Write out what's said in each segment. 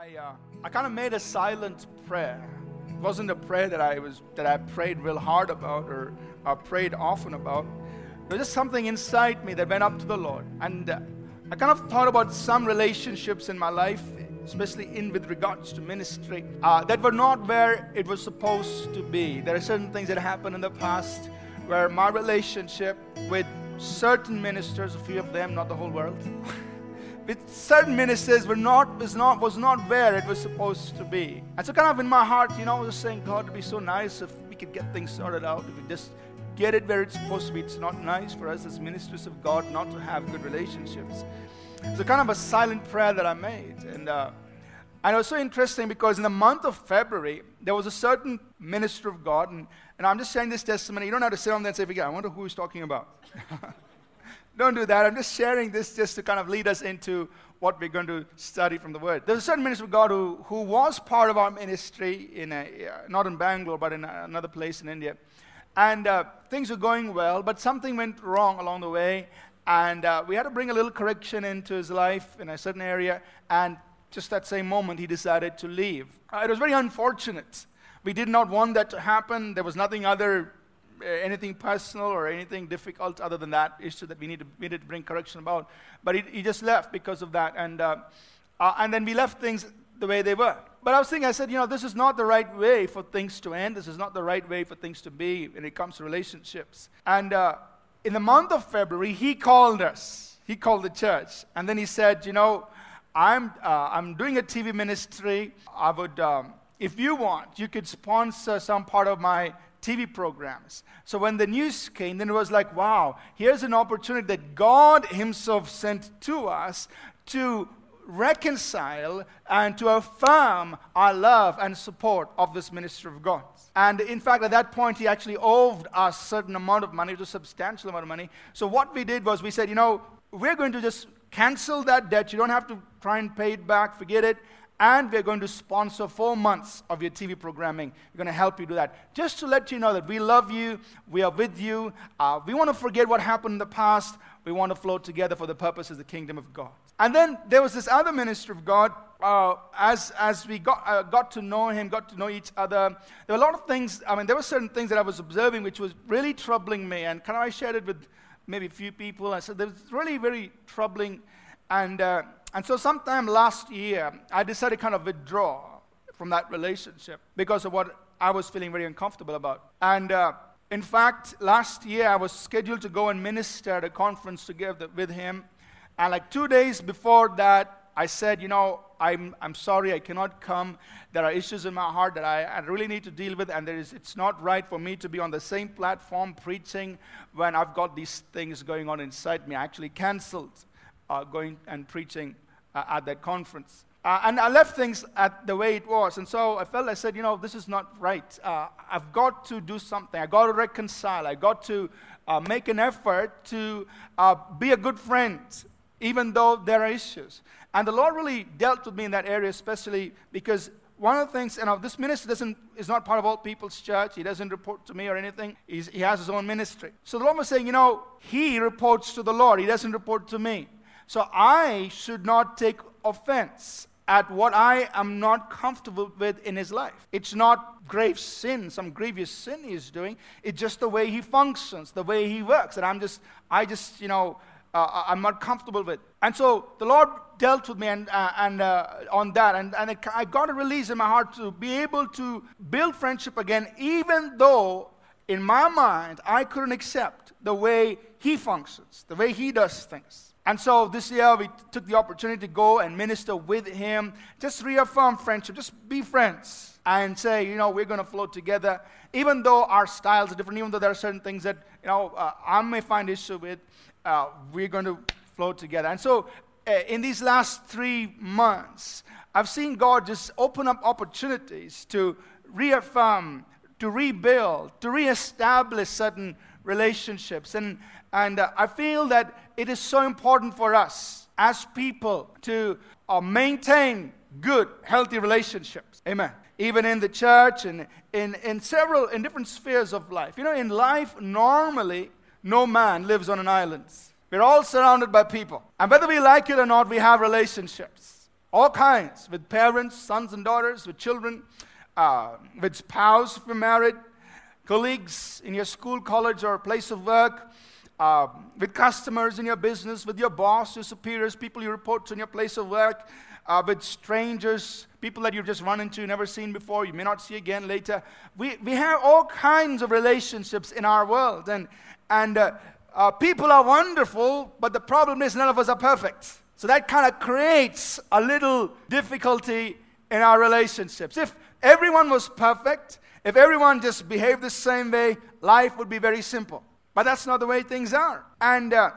I, uh, I kind of made a silent prayer. It wasn't a prayer that I was that I prayed real hard about or uh, prayed often about. There was just something inside me that went up to the Lord, and uh, I kind of thought about some relationships in my life, especially in with regards to ministry, uh, that were not where it was supposed to be. There are certain things that happened in the past where my relationship with certain ministers, a few of them, not the whole world. with certain ministers were not was not was not where it was supposed to be. And so kind of in my heart, you know, I was saying, God, it'd be so nice if we could get things sorted out, if we just get it where it's supposed to be. It's not nice for us as ministers of God not to have good relationships. So kind of a silent prayer that I made. And uh, and it was so interesting because in the month of February, there was a certain minister of God, and, and I'm just sharing this testimony. You don't have to sit on there and say, I wonder who he's talking about. Don't do that. I'm just sharing this just to kind of lead us into what we're going to study from the Word. There's a certain minister of God who, who was part of our ministry, in a, uh, not in Bangalore, but in another place in India. And uh, things were going well, but something went wrong along the way. And uh, we had to bring a little correction into his life in a certain area. And just that same moment, he decided to leave. Uh, it was very unfortunate. We did not want that to happen. There was nothing other anything personal or anything difficult other than that issue that we need to, we to bring correction about. But he, he just left because of that. And, uh, uh, and then we left things the way they were. But I was thinking, I said, you know, this is not the right way for things to end. This is not the right way for things to be when it comes to relationships. And uh, in the month of February, he called us. He called the church. And then he said, you know, I'm, uh, I'm doing a TV ministry. I would, um, if you want, you could sponsor some part of my TV programs. So when the news came, then it was like, wow, here's an opportunity that God Himself sent to us to reconcile and to affirm our love and support of this minister of God. And in fact, at that point, he actually owed us a certain amount of money, it was a substantial amount of money. So what we did was we said, you know, we're going to just cancel that debt. You don't have to try and pay it back, forget it and we're going to sponsor four months of your TV programming. We're going to help you do that. Just to let you know that we love you, we are with you. Uh, we want to forget what happened in the past. We want to flow together for the purpose of the kingdom of God. And then there was this other minister of God. Uh, as, as we got, uh, got to know him, got to know each other, there were a lot of things. I mean, there were certain things that I was observing which was really troubling me. And kind of I shared it with maybe a few people. I said, "It was really very troubling. And uh, and so, sometime last year, I decided to kind of withdraw from that relationship because of what I was feeling very uncomfortable about. And uh, in fact, last year, I was scheduled to go and minister at a conference together with him. And like two days before that, I said, You know, I'm, I'm sorry, I cannot come. There are issues in my heart that I, I really need to deal with, and there is, it's not right for me to be on the same platform preaching when I've got these things going on inside me. I actually canceled uh, going and preaching uh, at that conference. Uh, and I left things at the way it was. And so I felt, I said, you know, this is not right. Uh, I've got to do something. I got to reconcile. I got to uh, make an effort to uh, be a good friend, even though there are issues. And the Lord really dealt with me in that area, especially because one of the things, you know, this minister doesn't, is not part of all people's church. He doesn't report to me or anything. He's, he has his own ministry. So the Lord was saying, you know, he reports to the Lord. He doesn't report to me. So I should not take offense at what I am not comfortable with in his life. It's not grave sin, some grievous sin he's doing. It's just the way he functions, the way he works. And I'm just, I just, you know, uh, I'm not comfortable with. And so the Lord dealt with me and, uh, and uh, on that. And, and I got a release in my heart to be able to build friendship again, even though in my mind I couldn't accept the way he functions, the way he does things. And so this year we took the opportunity to go and minister with him, just reaffirm friendship, just be friends and say, you know, we're going to flow together. Even though our styles are different, even though there are certain things that, you know, uh, I may find issue with, uh, we're going to flow together. And so uh, in these last three months, I've seen God just open up opportunities to reaffirm, to rebuild, to reestablish certain relationships. And, and uh, I feel that it is so important for us as people to uh, maintain good, healthy relationships. Amen. Even in the church and in, in several, in different spheres of life. You know, in life, normally, no man lives on an island. We're all surrounded by people. And whether we like it or not, we have relationships. all kinds, with parents, sons and daughters, with children, uh, with spouse if you're married, colleagues in your school, college, or place of work, uh, with customers in your business, with your boss, your superiors, people you report to in your place of work, uh, with strangers, people that you've just run into, never seen before, you may not see again later. We, we have all kinds of relationships in our world. And, and uh, uh, people are wonderful, but the problem is none of us are perfect. So that kind of creates a little difficulty in our relationships. If everyone was perfect, if everyone just behaved the same way, life would be very simple. But that's not the way things are. And, uh,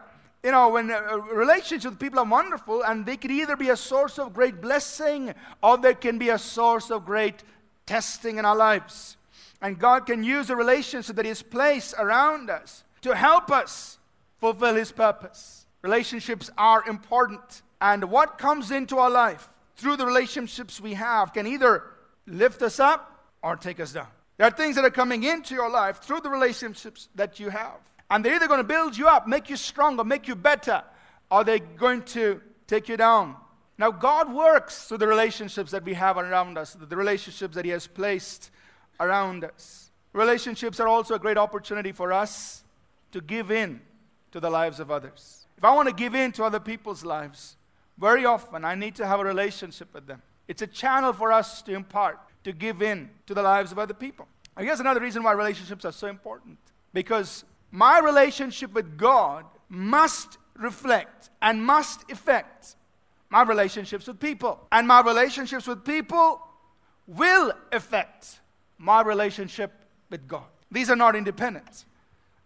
you know, when uh, relationships with people are wonderful, and they can either be a source of great blessing or they can be a source of great testing in our lives. And God can use the relationship that He has placed around us to help us fulfill His purpose. Relationships are important. And what comes into our life through the relationships we have can either lift us up or take us down. There are things that are coming into your life through the relationships that you have. And they're either going to build you up, make you stronger, make you better, or they're going to take you down. Now, God works through the relationships that we have around us, the relationships that He has placed around us. Relationships are also a great opportunity for us to give in to the lives of others. If I want to give in to other people's lives, very often I need to have a relationship with them. It's a channel for us to impart to give in to the lives of other people. And here's another reason why relationships are so important. Because my relationship with God must reflect and must affect my relationships with people. And my relationships with people will affect my relationship with God. These are not independent.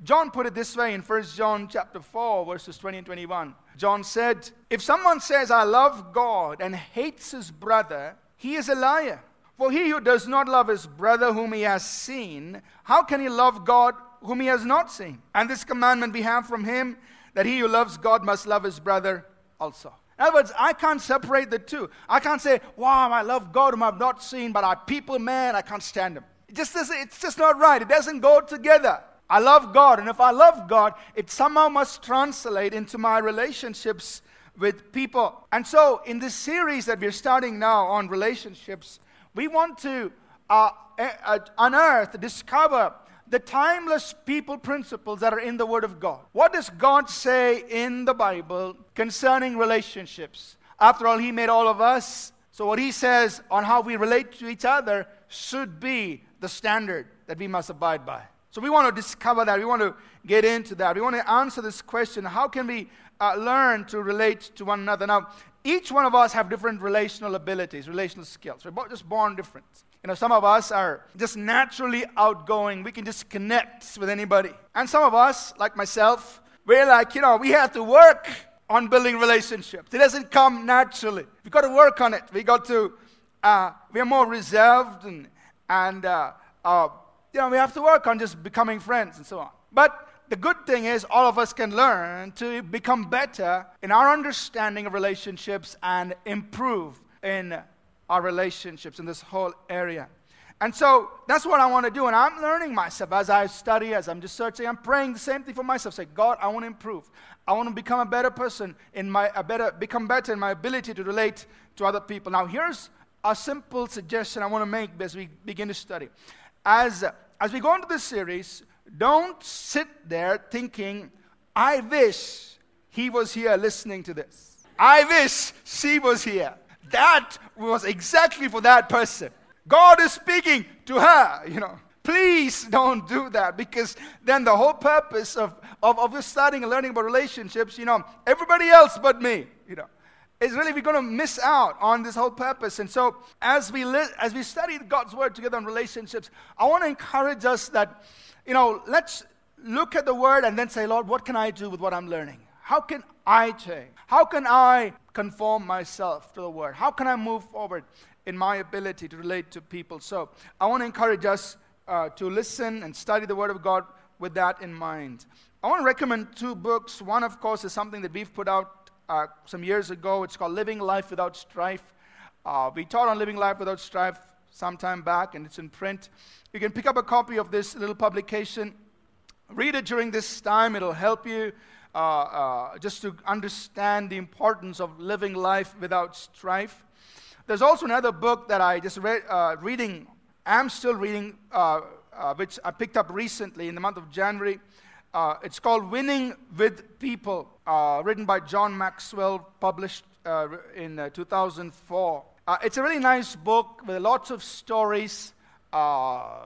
John put it this way in 1 John chapter 4 verses 20 and 21. John said, "If someone says I love God and hates his brother, he is a liar. For he who does not love his brother whom he has seen, how can he love God whom he has not seen? And this commandment we have from him that he who loves God must love his brother also. In other words, I can't separate the two. I can't say, wow, I love God whom I've not seen, but I people, man, I can't stand him. It just it's just not right. It doesn't go together. I love God, and if I love God, it somehow must translate into my relationships with people. And so, in this series that we're starting now on relationships, we want to uh, uh, unearth, discover the timeless people principles that are in the Word of God. What does God say in the Bible concerning relationships? After all, He made all of us. So, what He says on how we relate to each other should be the standard that we must abide by. So, we want to discover that. We want to get into that. We want to answer this question how can we uh, learn to relate to one another? Now, each one of us have different relational abilities, relational skills. We're just born different. You know, some of us are just naturally outgoing. We can just connect with anybody. And some of us, like myself, we're like, you know, we have to work on building relationships. It doesn't come naturally. We've got to work on it. We got to, uh, we are more reserved and, and uh, uh, you know, we have to work on just becoming friends and so on. But the good thing is, all of us can learn to become better in our understanding of relationships and improve in our relationships in this whole area. And so that's what I want to do. And I'm learning myself as I study, as I'm just searching. I'm praying the same thing for myself. Say, God, I want to improve. I want to become a better person in my, a better, become better in my ability to relate to other people. Now, here's a simple suggestion I want to make as we begin to study. As, as we go into this series, don't sit there thinking, I wish he was here listening to this. I wish she was here. That was exactly for that person. God is speaking to her, you know. Please don't do that because then the whole purpose of, of, of studying and learning about relationships, you know, everybody else but me, you know, is really we're going to miss out on this whole purpose. And so as we, li- as we study God's word together on relationships, I want to encourage us that you know, let's look at the word and then say, Lord, what can I do with what I'm learning? How can I change? How can I conform myself to the word? How can I move forward in my ability to relate to people? So I want to encourage us uh, to listen and study the word of God with that in mind. I want to recommend two books. One, of course, is something that we've put out uh, some years ago. It's called Living Life Without Strife. Uh, we taught on living life without strife some time back, and it's in print. You can pick up a copy of this little publication. Read it during this time, it'll help you uh, uh, just to understand the importance of living life without strife. There's also another book that I just read, uh, reading, am still reading, which I picked up recently in the month of January. Uh, it's called Winning with People, uh, written by John Maxwell, published uh, in 2004. it's a really nice book with lots of stories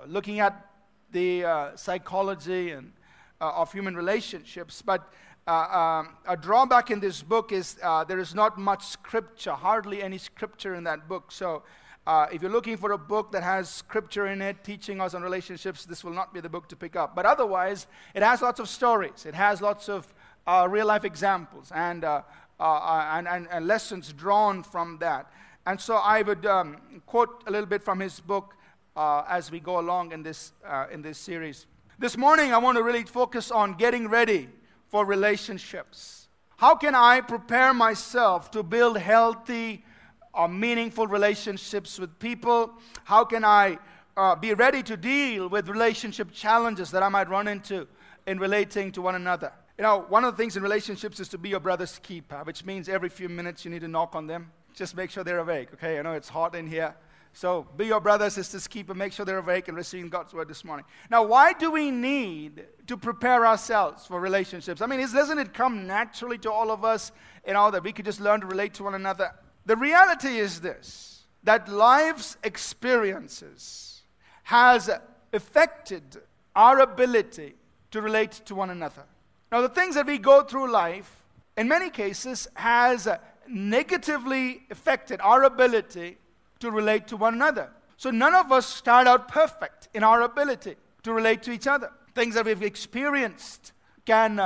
looking at the psychology and, of human relationships. But uh, um, a drawback in this book is uh, there is not much scripture, hardly any scripture in that book. So, uh, if you're looking for a book that has scripture in it teaching us on relationships, this will not be the book to pick up. But otherwise, it has lots of stories, it has lots of uh, real life examples and, uh, uh, and, and, and, lessons drawn from that. And so, I would um, quote a little bit from his book as we go along in this, in this series. This morning, I want to really focus on getting ready for relationships. How can I prepare myself to build healthy or meaningful relationships with people? How can I uh, be ready to deal with relationship challenges that I might run into in relating to one another? You know, one of the things in relationships is to be your brother's keeper, which means every few minutes you need to knock on them. Just make sure they're awake, okay? I know it's hot in here. So be your brother, sister's keeper. Make sure they're awake and receiving God's word this morning. Now, why do we need to prepare ourselves for relationships? I mean, doesn't it come naturally to all of us, you know, that we could just learn to relate to one another? The reality is this that life's experiences has affected our ability to relate to one another. Now, the things that we go through life, in many cases, has negatively affected our ability to relate to one another. So none of us start out perfect in our ability to relate to each other. Things that we've experienced can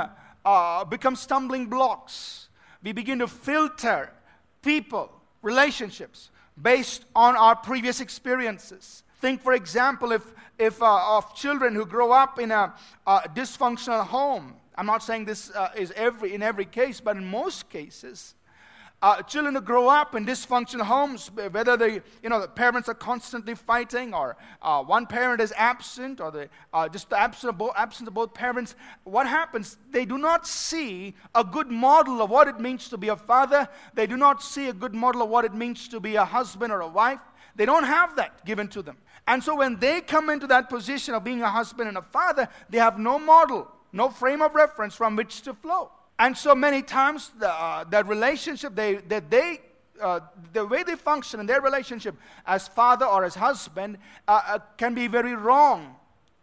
uh, become stumbling blocks. We begin to filter people, relationships, based on our previous experiences. Think, for example, if, if uh, of children who grow up in a, dysfunctional home. I'm not saying this uh, is every, in every case, but in most cases, uh, children who grow up in dysfunctional homes, whether they, you know, the parents are constantly fighting, or uh, one parent is absent, or the, uh, just absent of, absent of both parents, what happens? They do not see a good model of what it means to be a father. They do not see a good model of what it means to be a husband or a wife. They don't have that given to them. And so when they come into that position of being a husband and a father, they have no model, no frame of reference from which to flow. And so many times, the, uh, relationship they, that they, uh, the way they function in their relationship as father or as husband uh, uh can be very wrong,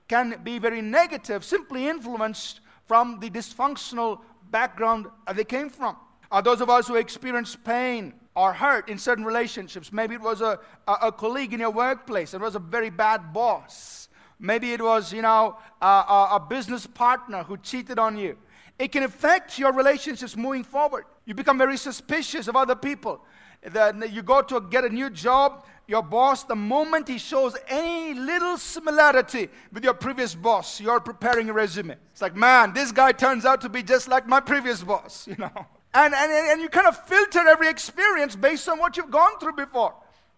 can be very negative, simply influenced from the dysfunctional background they came from. Those of us who experience pain or hurt in certain relationships, maybe it was a, a, a colleague in your workplace, it was a very bad boss. Maybe it was, you know, a, a business partner who cheated on you. It can affect your relationships moving forward. You become very suspicious of other people. Then you go to get a new job, your boss, the moment he shows any little similarity with your previous boss, you're preparing a resume. It's like, man, this guy turns out to be just like my previous boss, you know. And, and, and you kind of filter every experience based on what you've gone through before.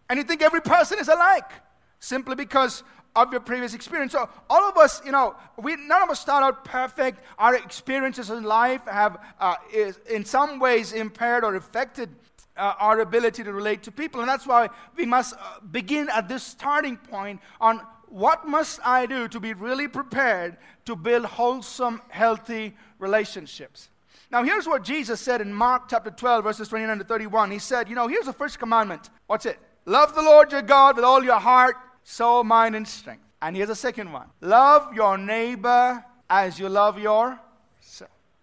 And you think every person is alike simply because of your previous experience. So all of us, you know, we none of us start out perfect. Our experiences in life have, uh, is in some ways, impaired or affected uh, our ability to relate to people, and that's why we must uh, begin at this starting point on what must I do to be really prepared to build wholesome, healthy relationships. Now, here's what Jesus said in Mark chapter 12, verses 29 to 31. He said, You know, here's the first commandment. What's it? Love the Lord your God with all your heart, soul, mind, and strength. And here's the second one love your neighbor as you love yourself.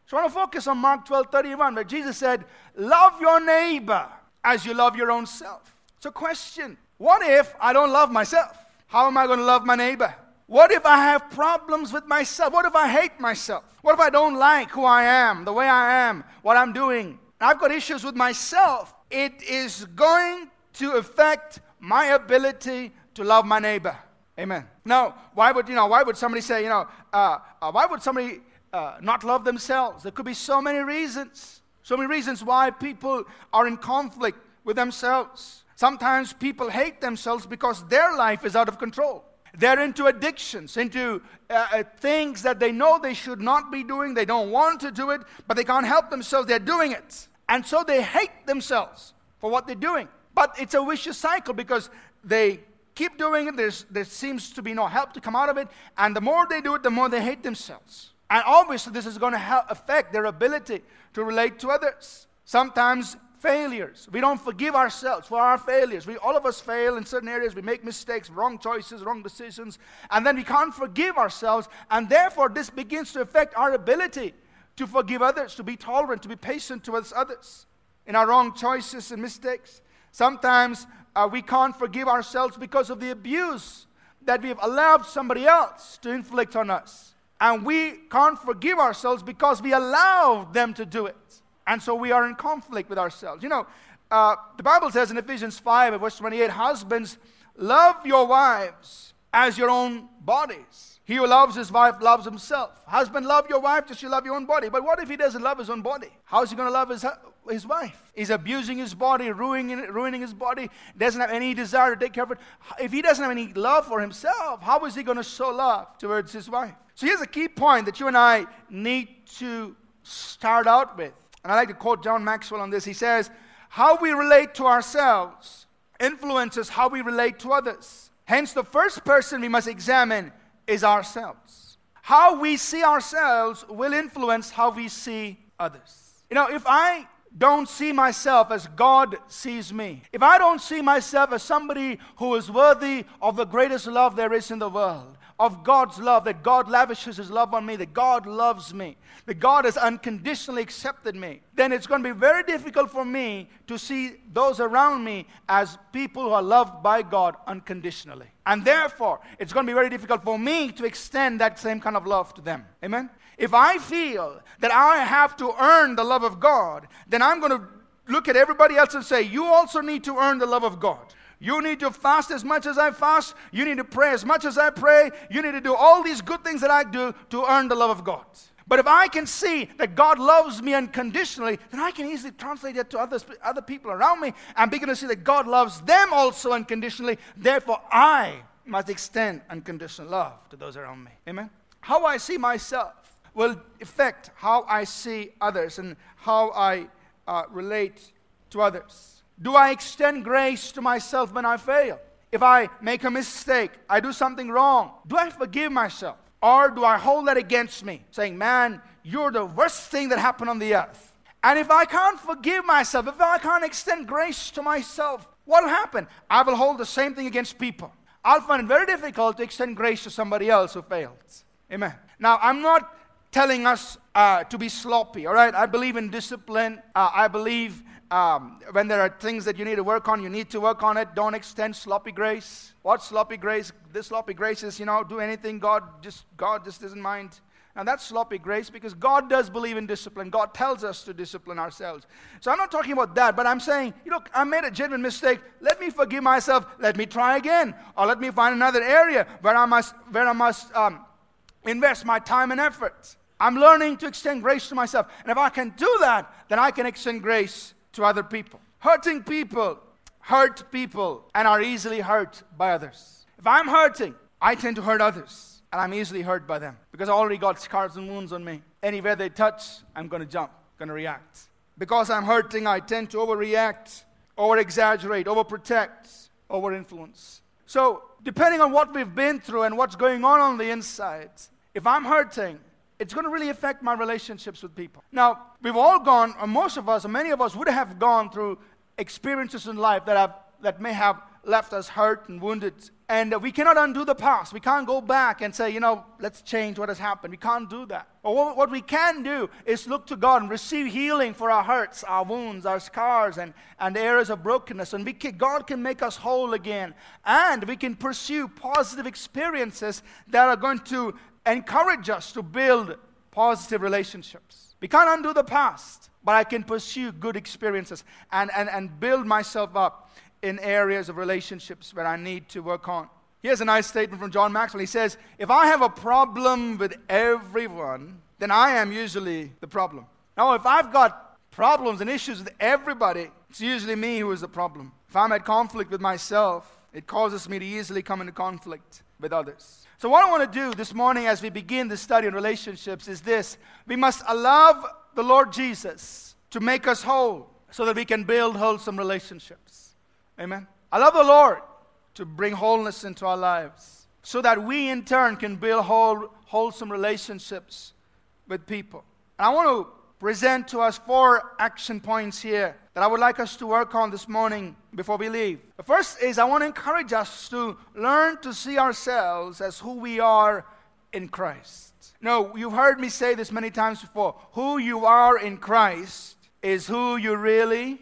So I want to focus on Mark 12 31, where Jesus said, Love your neighbor as you love your own self. A question. What if I don't love myself? How am I going to love my neighbor? What if I have problems with myself? What if I hate myself? What if I don't like who I am, the way I am, what I'm doing? I've got issues with myself. It is going to affect my ability to love my neighbor. Amen. Now, why would you know? Why would somebody say, you know, uh, uh, why would somebody uh, not love themselves? There could be so many reasons. So many reasons why people are in conflict with themselves. Sometimes people hate themselves because their life is out of control. They're into addictions, into uh, uh, things that they know they should not be doing. They don't want to do it, but they can't help themselves. They're doing it. And so they hate themselves for what they're doing. But it's a vicious cycle because they keep doing it. There's, there seems to be no help to come out of it. And the more they do it, the more they hate themselves. And obviously, this is going to help affect their ability to relate to others. Sometimes failures. We don't forgive ourselves for our failures. We, all of us fail in certain areas. We make mistakes, wrong choices, wrong decisions, and then we can't forgive ourselves. And therefore, this begins to affect our ability to forgive others, to be tolerant, to be patient towards others in our wrong choices and mistakes. Sometimes uh, we can't forgive ourselves because of the abuse that we've allowed somebody else to inflict on us. And we can't forgive ourselves because we allowed them to do it. And so we are in conflict with ourselves. You know, uh, the Bible says in Ephesians 5, verse 28, Husbands, love your wives as your own bodies. He who loves his wife loves himself. Husband, love your wife just you love your own body. But what if he doesn't love his own body? How is he going to love his, his wife? He's abusing his body, ruining, ruining his body, doesn't have any desire to take care of it. If he doesn't have any love for himself, how is he going to show love towards his wife? So here's a key point that you and I need to start out with. And I like to quote John Maxwell on this. He says, How we relate to ourselves influences how we relate to others. Hence, the first person we must examine is ourselves. How we see ourselves will influence how we see others. You know, if I don't see myself as God sees me, if I don't see myself as somebody who is worthy of the greatest love there is in the world, of God's love, that God lavishes His love on me, that God loves me, that God has unconditionally accepted me, then it's going to be very difficult for me to see those around me as people who are loved by God unconditionally. And therefore, it's going to be very difficult for me to extend that same kind of love to them. Amen? If I feel that I have to earn the love of God, then I'm going to look at everybody else and say, You also need to earn the love of God. You need to fast as much as I fast. You need to pray as much as I pray. You need to do all these good things that I do to earn the love of God. But if I can see that God loves me unconditionally, then I can easily translate that to others, other people around me and begin to see that God loves them also unconditionally. Therefore, I must extend unconditional love to those around me. Amen? How I see myself will affect how I see others and how I uh, relate to others. Do I extend grace to myself when I fail? If I make a mistake, I do something wrong, do I forgive myself? Or do I hold that against me, saying, Man, you're the worst thing that happened on the earth? And if I can't forgive myself, if I can't extend grace to myself, what will happen? I will hold the same thing against people. I'll find it very difficult to extend grace to somebody else who failed. Amen. Now, I'm not telling us uh, to be sloppy, all right? I believe in discipline. Uh, I believe um, when there are things that you need to work on, you need to work on it. Don't extend sloppy grace. What sloppy grace? This sloppy grace is, you know, do anything God just God just doesn't mind. And that's sloppy grace because God does believe in discipline. God tells us to discipline ourselves. So I'm not talking about that, but I'm saying, you know, I made a genuine mistake. Let me forgive myself. Let me try again, or let me find another area where I must where I must um, invest my time and effort. I'm learning to extend grace to myself, and if I can do that, then I can extend grace to other people. Hurting people hurt people and are easily hurt by others. If I'm hurting, I tend to hurt others and I'm easily hurt by them because I already got scars and wounds on me. Anywhere they touch, I'm going to jump, going to react. Because I'm hurting, I tend to overreact, over exaggerate, overprotect, over influence. So, depending on what we've been through and what's going on on the inside, if I'm hurting, it's going to really affect my relationships with people. Now, we've all gone, or most of us, or many of us would have gone through experiences in life that, have, that may have left us hurt and wounded. And we cannot undo the past. We can't go back and say, you know, let's change what has happened. We can't do that. But what, we can do is look to God and receive healing for our hurts, our wounds, our scars, and, and areas of brokenness. And we can, God can make us whole again. And we can pursue positive experiences that are going to encourage us to build positive relationships. We can't undo the past, but I can pursue good experiences and, and, and build myself up in areas of relationships where I need to work on. Here's a nice statement from John Maxwell. He says, If I have a problem with everyone, then I am usually the problem. Now, if I've got problems and issues with everybody, it's usually me who is the problem. If I'm at conflict with myself, it causes me to easily come into conflict with others. So, what I want to do this morning as we begin the study on relationships is this we must allow the Lord Jesus to make us whole so that we can build wholesome relationships. Amen. I love the Lord to bring wholeness into our lives so that we in turn can build whole, wholesome relationships with people. And I want to present to us four action points here that I would like us to work on this morning before we leave. The first is I want to encourage us to learn to see ourselves as who we are in Christ. No, you've heard me say this many times before. Who you are in Christ is who you really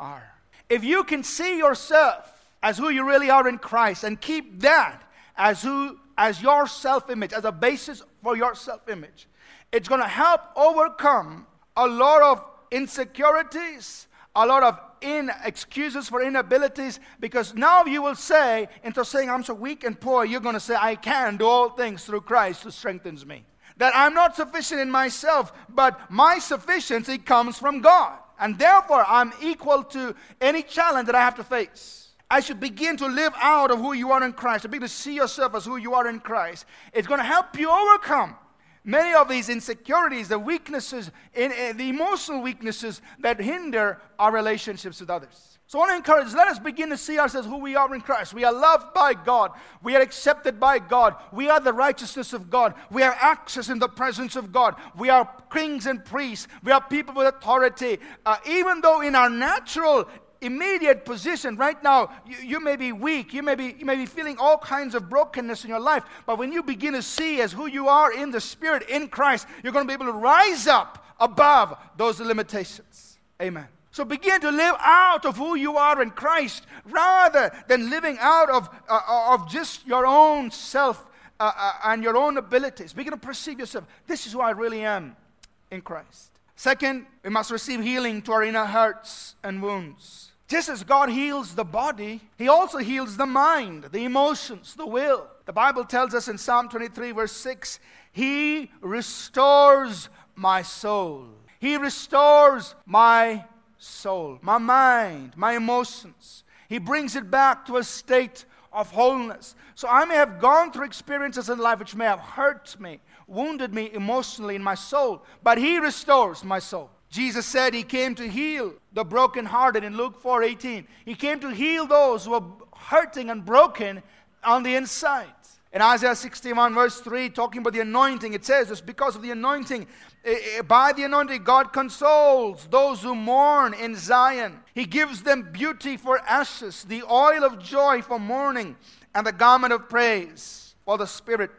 are. If you can see yourself as who you really are in Christ and keep that as who as your self-image as a basis for your self-image, it's going to help overcome a lot of insecurities, a lot of in excuses for inabilities because now you will say instead of saying i'm so weak and poor you're going to say i can do all things through christ who strengthens me. That i'm not sufficient in myself but my sufficiency comes from god and therefore i'm equal to any challenge that i have to face. I should begin to live out of who you are in christ to begin to see yourself as who you are in christ. It's going to help you overcome Many of these insecurities, the weaknesses, in, in, the emotional weaknesses that hinder our relationships with others. So I want to encourage, let us begin to see ourselves who we are in Christ. We are loved by God. We are accepted by God. We are the righteousness of God. We have access in the presence of God. We are kings and priests. We are people with authority. Uh, even though in our natural immediate position right now you, you, may be weak you may be, you may be feeling all kinds of brokenness in your life but when you begin to see as who you are in the spirit in christ you're going to be able to rise up above those limitations. Amen. So begin to live out of who you are in christ rather than living out of, uh, uh of just your own self uh, uh, and your own abilities. Begin to perceive yourself. This is who i really am in christ. Second we must receive healing to our inner hurts and wounds just as God heals the body, He also heals the mind, the emotions, the will. The Bible tells us in Psalm 23, verse 6 He restores my soul. He restores my soul, my mind, my emotions. He brings it back to a state of wholeness. So I may have gone through experiences in life which may have hurt me, wounded me emotionally in my soul, but He restores my soul. Jesus said he came to heal the brokenhearted in Luke 4:18. He came to heal those who are hurting and broken on the inside. In Isaiah 61, verse 3, talking about the anointing, it says it's because of the anointing. Eh, eh, by the anointing, God consoles those who mourn in Zion. He gives them beauty for ashes, the oil of joy for mourning, and the garment of praise for the spirit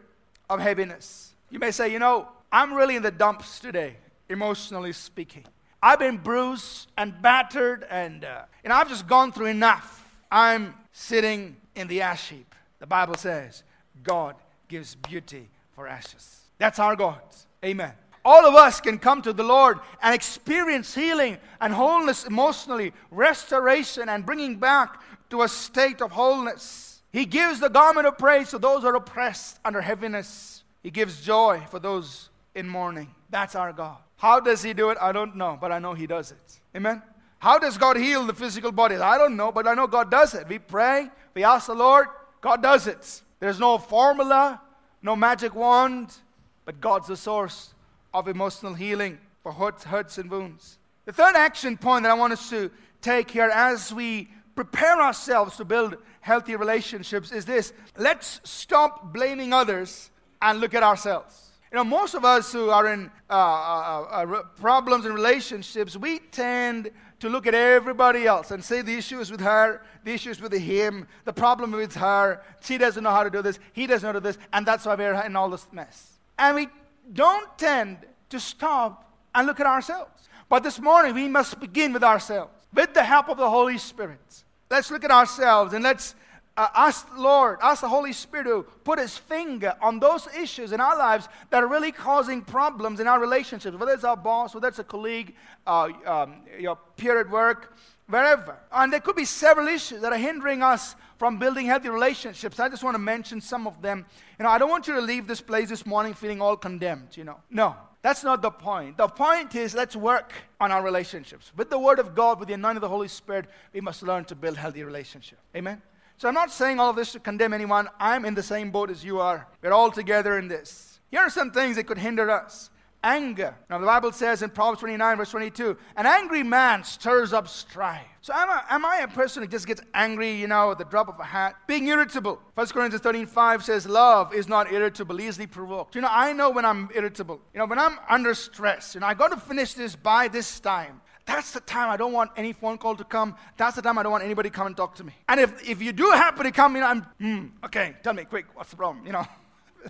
of heaviness. You may say, you know, I'm really in the dumps today emotionally speaking. I've been bruised and battered, and uh, and I've just gone through enough. I'm sitting in the ash heap. The Bible says God gives beauty for ashes. That's our God. Amen. All of us can come to the Lord and experience healing and wholeness emotionally, restoration, and bringing back to a state of wholeness. He gives the garment of praise to those who are oppressed under heaviness. He gives joy for those in mourning. That's our God. How does He do it? I don't know, but I know He does it. Amen? How does God heal the physical body? I don't know, but I know God does it. We pray, we ask the Lord, God does it. There's no formula, no magic wand, but God's the source of emotional healing for hurts, hurts and wounds. The third action point that I want us to take here as we prepare ourselves to build healthy relationships is this let's stop blaming others and look at ourselves. You know, most of us who are in uh, uh, uh, problems in relationships, we tend to look at everybody else and say the issue is with her, the issue is with him, the problem with her, she doesn't know how to do this, he doesn't know how to do this, and that's why we're in all this mess. And we don't tend to stop and look at ourselves. But this morning, we must begin with ourselves, with the help of the Holy Spirit. Let's look at ourselves and let's uh, ask the Lord, ask the Holy Spirit to put His finger on those issues in our lives that are really causing problems in our relationships, whether it's our boss, whether it's a colleague, uh, um, your peer at work, wherever. And there could be several issues that are hindering us from building healthy relationships. I just want to mention some of them. You know, I don't want you to leave this place this morning feeling all condemned, you know. No, that's not the point. The point is let's work on our relationships. With the Word of God, with the anointing of the Holy Spirit, we must learn to build healthy relationships. Amen? So I'm not saying all of this to condemn anyone. I'm in the same boat as you are. We're all together in this. Here are some things that could hinder us. anger. Now, the Bible says in Proverbs 29, verse 22, an angry man stirs up strife. So, am I, am I a person who just gets angry, you know, at the drop of a hat? Being irritable. 1 Corinthians 13, 5 says, Love is not irritable, easily provoked. You know, I know when I'm irritable. You know, when I'm under stress, you know, I got to finish this by this time. That's the time I don't want any phone call to come. That's the time I don't want anybody to come and talk to me. And if, if you do happen to come, you know, I'm, hmm, okay, tell me quick, what's the problem? You know.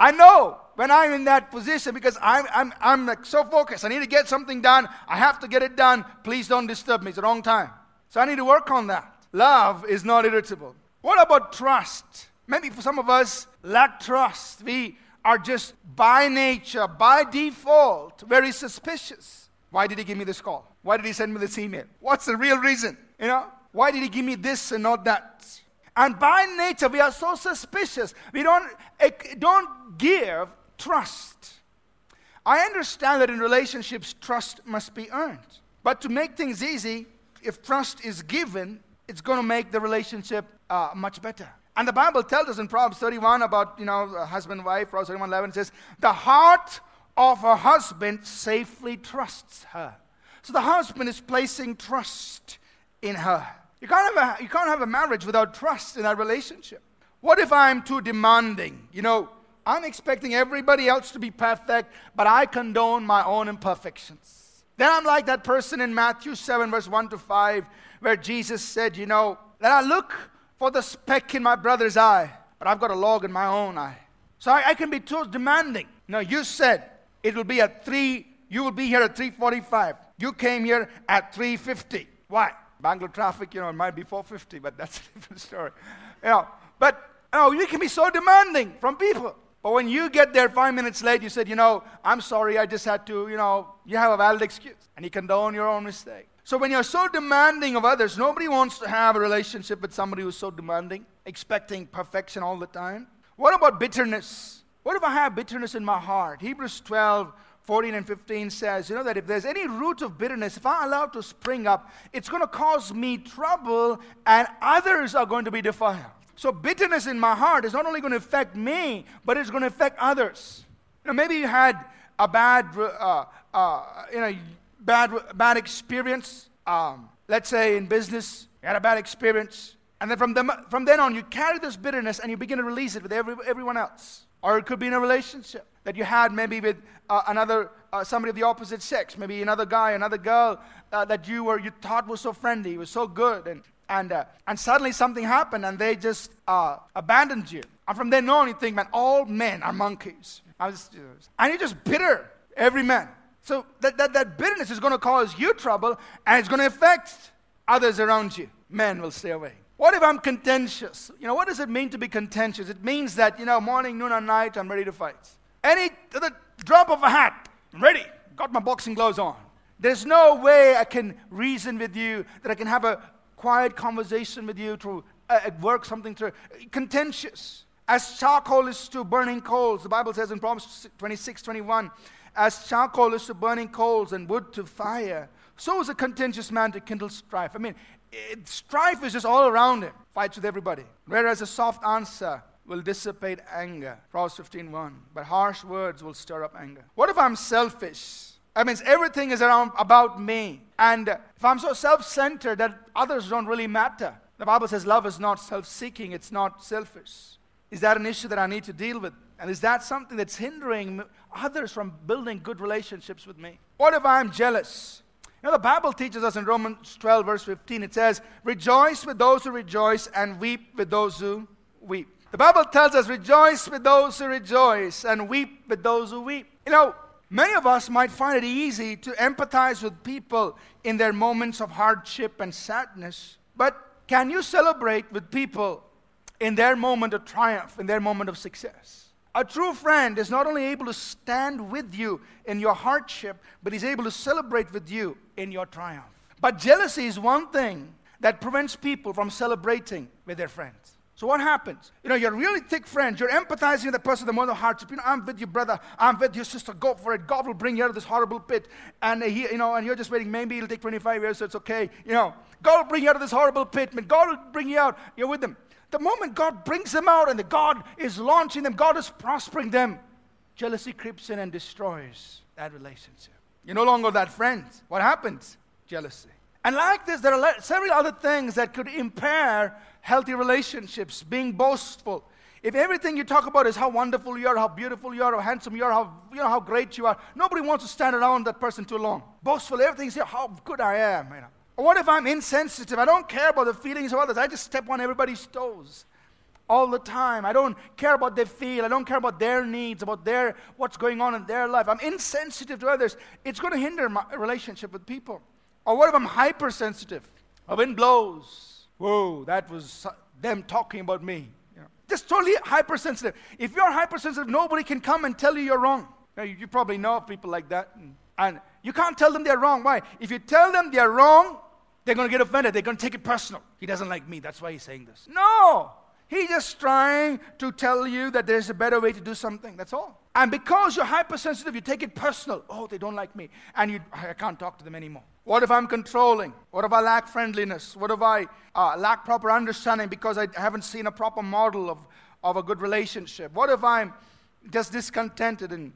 I know when I'm in that position because I'm, I'm, I'm like so focused. I need to get something done. I have to get it done. Please don't disturb me. It's the wrong time. So I need to work on that. Love is not irritable. What about trust? Maybe for some of us, lack trust. We are just by nature, by default, very suspicious. Why did he give me this call? Why did he send me this email? What's the real reason? You know? Why did he give me this and not that? And by nature, we are so suspicious. We don't, eh, don't give trust. I understand that in relationships, trust must be earned. But to make things easy, if trust is given, it's going to make the relationship uh, much better. And the Bible tells us in Proverbs 31 about, you know, husband wife, Proverbs 31 11 says, The heart of a husband safely trusts her. So the husband is placing trust in her. You can't, have a, you can't have a marriage without trust in that relationship. What if I'm too demanding? You know, I'm expecting everybody else to be perfect, but I condone my own imperfections. Then I'm like that person in Matthew 7, verse 1 to 5, where Jesus said, You know, that I look for the speck in my brother's eye, but I've got a log in my own eye. So I, I can be too demanding. No, you said it will be at 3, you will be here at 345. You came here at 350. Why? Bangalore traffic, you know, it might be 450, but that's a different story. You know, but you, know, you can be so demanding from people. But when you get there five minutes late, you said, you know, I'm sorry, I just had to, you know, you have a valid excuse. And you condone your own mistake. So when you're so demanding of others, nobody wants to have a relationship with somebody who's so demanding, expecting perfection all the time. What about bitterness? What if I have bitterness in my heart? Hebrews 12, 14 and 15 says, you know, that if there's any root of bitterness, if I allow it to spring up, it's going to cause me trouble and others are going to be defiled. So, bitterness in my heart is not only going to affect me, but it's going to affect others. You know, maybe you had a bad, uh, uh, you know, bad, bad experience. Um, let's say in business, you had a bad experience. And then from, the, from then on, you carry this bitterness and you begin to release it with every, everyone else. Or it could be in a relationship that you had maybe with uh, another, uh, somebody of the opposite sex, maybe another guy, another girl uh, that you were, you thought was so friendly, was so good. And, and, uh, and suddenly something happened and they just uh, abandoned you. And from then on, you think, man, all men are monkeys. Just, and you're just bitter, every man. So that, that, that bitterness is going to cause you trouble and it's going to affect others around you. Men will stay away. What if I'm contentious? You know, what does it mean to be contentious? It means that, you know, morning, noon, and night, I'm ready to fight. Any the drop of a hat, I'm ready. Got my boxing gloves on. There's no way I can reason with you, that I can have a quiet conversation with you to uh, work something through. Contentious. As charcoal is to burning coals, the Bible says in Proverbs 26, 21, as charcoal is to burning coals and wood to fire, so is a contentious man to kindle strife. I mean, it, strife is just all around him, fights with everybody. Whereas a soft answer will dissipate anger. Proverbs 15:1. But harsh words will stir up anger. What if I'm selfish? That means everything is around about me. And if I'm so self-centered that others don't really matter. The Bible says love is not self-seeking, it's not selfish. Is that an issue that I need to deal with? And is that something that's hindering others from building good relationships with me? What if I'm jealous? Know, the Bible teaches us in Romans 12, verse 15, it says, Rejoice with those who rejoice and weep with those who weep. The Bible tells us, Rejoice with those who rejoice and weep with those who weep. You know, many of us might find it easy to empathize with people in their moments of hardship and sadness, but can you celebrate with people in their moment of triumph, in their moment of success? A true friend is not only able to stand with you in your hardship, but he's able to celebrate with you in your triumph. But jealousy is one thing that prevents people from celebrating with their friends. So what happens? You know, you're really thick friends. You're empathizing with the person, the moment of hardship. You know, I'm with you, brother. I'm with you, sister. Go for it. God will bring you out of this horrible pit. And he, you know, and you're just waiting. Maybe it'll take 25 years, so it's okay. You know, God will bring you out of this horrible pit. God will bring you out. You're with them. The moment God brings them out and the God is launching them, God is prospering them, jealousy creeps in and destroys that relationship. You're no longer that friend. What happens? Jealousy. And like this, there are several other things that could impair healthy relationships, being boastful. If everything you talk about is how wonderful you are, how beautiful you are, how handsome you are, how, you know, how great you are, nobody wants to stand around that person too long. Boastful, everything is how good I am. You know. What if I'm insensitive? I don't care about the feelings of others. I just step on everybody's toes all the time. I don't care about their feel. I don't care about their needs, about their what's going on in their life. I'm insensitive to others. It's going to hinder my relationship with people. Or what if I'm hypersensitive? A wind blows. Whoa, that was them talking about me. You just totally hypersensitive. If you're hypersensitive, nobody can come and tell you you're wrong. You, you probably know people like that. And, and you can't tell them they're wrong. Why? If you tell them they're wrong, they're going to get offended. They're going to take it personal. He doesn't like me. That's why he's saying this. No! He's just trying to tell you that there's a better way to do something. That's all. And because you're hypersensitive, you take it personal. Oh, they don't like me. And you, I can't talk to them anymore. What if I'm controlling? What if I lack friendliness? What if I uh, lack proper understanding because I haven't seen a proper model of, of a good relationship? What if I'm just discontented and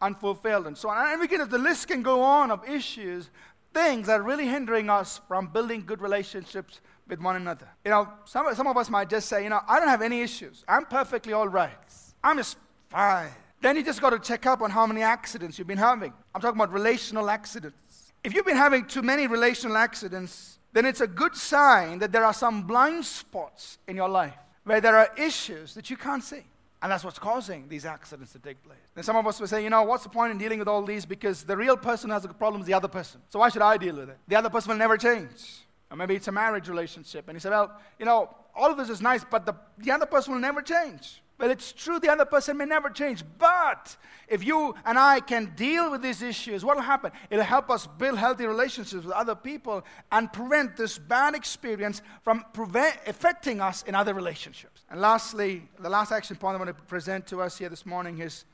unfulfilled and so on? And we can, the list can go on of issues, things that are really hindering us from building good relationships with one another. You know, some, some of us might just say, you know, I don't have any issues. I'm perfectly all right. I'm just fine. Then you just got to check up on how many accidents you've been having. I'm talking about relational accidents. If you've been having too many relational accidents, then it's a good sign that there are some blind spots in your life where there are issues that you can't see. And that's what's causing these accidents to take place. And some of us will say, you know, what's the point in dealing with all these? Because the real person has a problem is the other person. So why should I deal with it? The other person will never change. Or maybe it's a marriage relationship. And he said, Well, you know, all of this is nice, but the, the other person will never change. Well, it's true, the other person may never change. But if you and I can deal with these issues, what will happen? It'll help us build healthy relationships with other people and prevent this bad experience from prevent, affecting us in other relationships. And lastly, the last action point I want to present to us here this morning is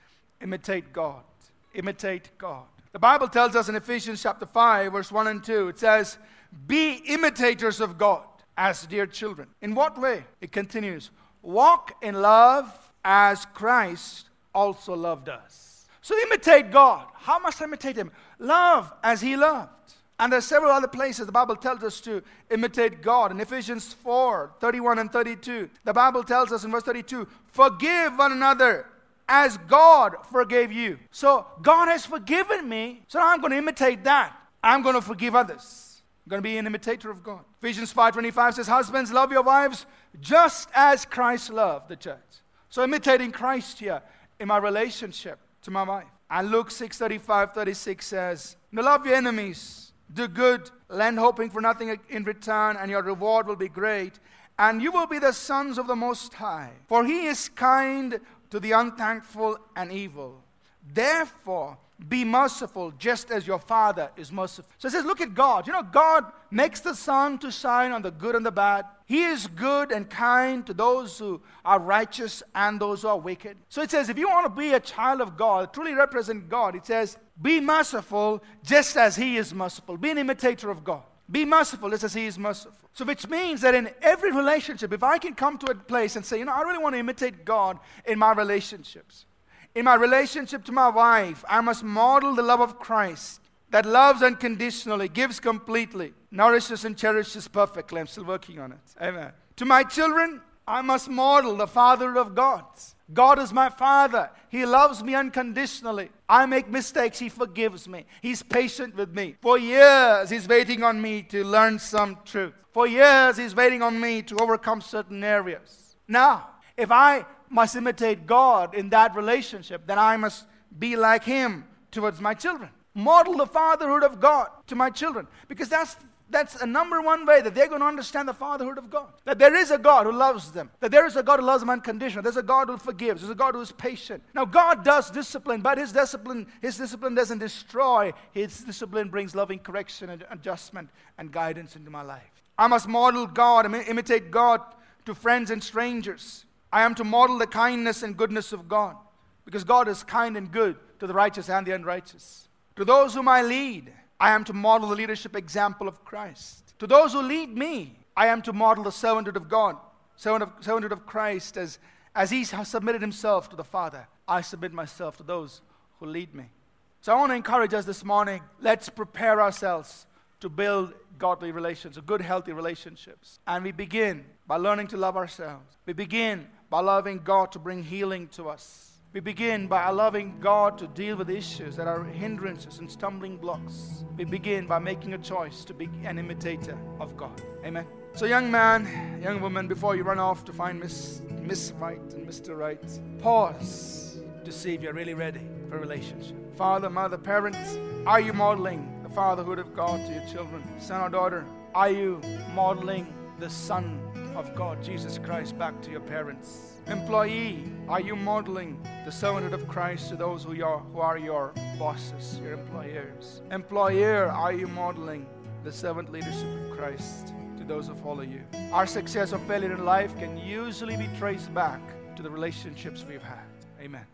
imitate God. Imitate God. The Bible tells us in Ephesians chapter 5, verse 1 and 2, it says, be imitators of God as dear children. In what way? It continues. Walk in love as Christ also loved us. So imitate God. How must I imitate Him? Love as He loved. And there's several other places the Bible tells us to imitate God. In Ephesians 4 31 and 32, the Bible tells us in verse 32 forgive one another as God forgave you. So God has forgiven me, so I'm going to imitate that. I'm going to forgive others. I'm going to be an imitator of God. Ephesians 5:25 says, "Husbands, love your wives just as Christ loved the church." So imitating Christ here in my relationship to my wife. And Luke 6:35, 36 says, love your enemies, do good, lend hoping for nothing in return, and your reward will be great, and you will be the sons of the Most High. For he is kind to the unthankful and evil. Therefore, be merciful just as your Father is merciful. So it says, look at God. You know, God makes the sun to shine on the good and the bad. He is good and kind to those who are righteous and those who are wicked. So it says, if you want to be a child of God, truly represent God, it says, be merciful just as He is merciful. Be an imitator of God. Be merciful just as He is merciful. So, which means that in every relationship, if I can come to a place and say, you know, I really want to imitate God in my relationships. In my relationship to my wife, I must model the love of Christ that loves unconditionally, gives completely, nourishes and cherishes perfectly. I'm still working on it. Amen. To my children, I must model the Father of God. God is my father. He loves me unconditionally. I make mistakes. He forgives me. He's patient with me. For years, He's waiting on me to learn some truth. For years, He's waiting on me to overcome certain areas. Now, if I must imitate God in that relationship, then I must be like Him towards my children. Model the fatherhood of God to my children because that's that's a number one way that they're going to understand the fatherhood of God. That there is a God who loves them. That there is a God who loves them unconditionally. There's a God who forgives. There's a God who is patient. Now, God does discipline, but His discipline, His discipline doesn't destroy. His discipline brings loving correction and adjustment and guidance into my life. I must model God, imitate God to friends and strangers. I am to model the kindness and goodness of God because God is kind and good to the righteous and the unrighteous. To those whom I lead, I am to model the leadership example of Christ. To those who lead me, I am to model the servanthood of God, servant of, servanthood of Christ as, As he has submitted himself to the Father, I submit myself to those who lead me. So I want to encourage us this morning let's prepare ourselves to build godly relations, good, healthy relationships. And we begin by learning to love ourselves. We begin by loving God to bring healing to us. We begin by allowing God to deal with issues that are hindrances and stumbling blocks. We begin by making a choice to be an imitator of God. Amen. So, young man, young woman, before you run off to find Miss, Miss Right and Mr. Right, pause to see if you're really ready for a relationship. Father, mother, parents, are you modeling the fatherhood of God to your children? Son or daughter, are you modeling the Son of God, Jesus Christ, back to your parents? Employee, are you modeling the servanthood of Christ to those who are, who are your bosses, your employers? Employer, are you modeling the servant leadership of Christ to those who follow you? Our success or failure in life can usually be traced back to the relationships we've had. Amen.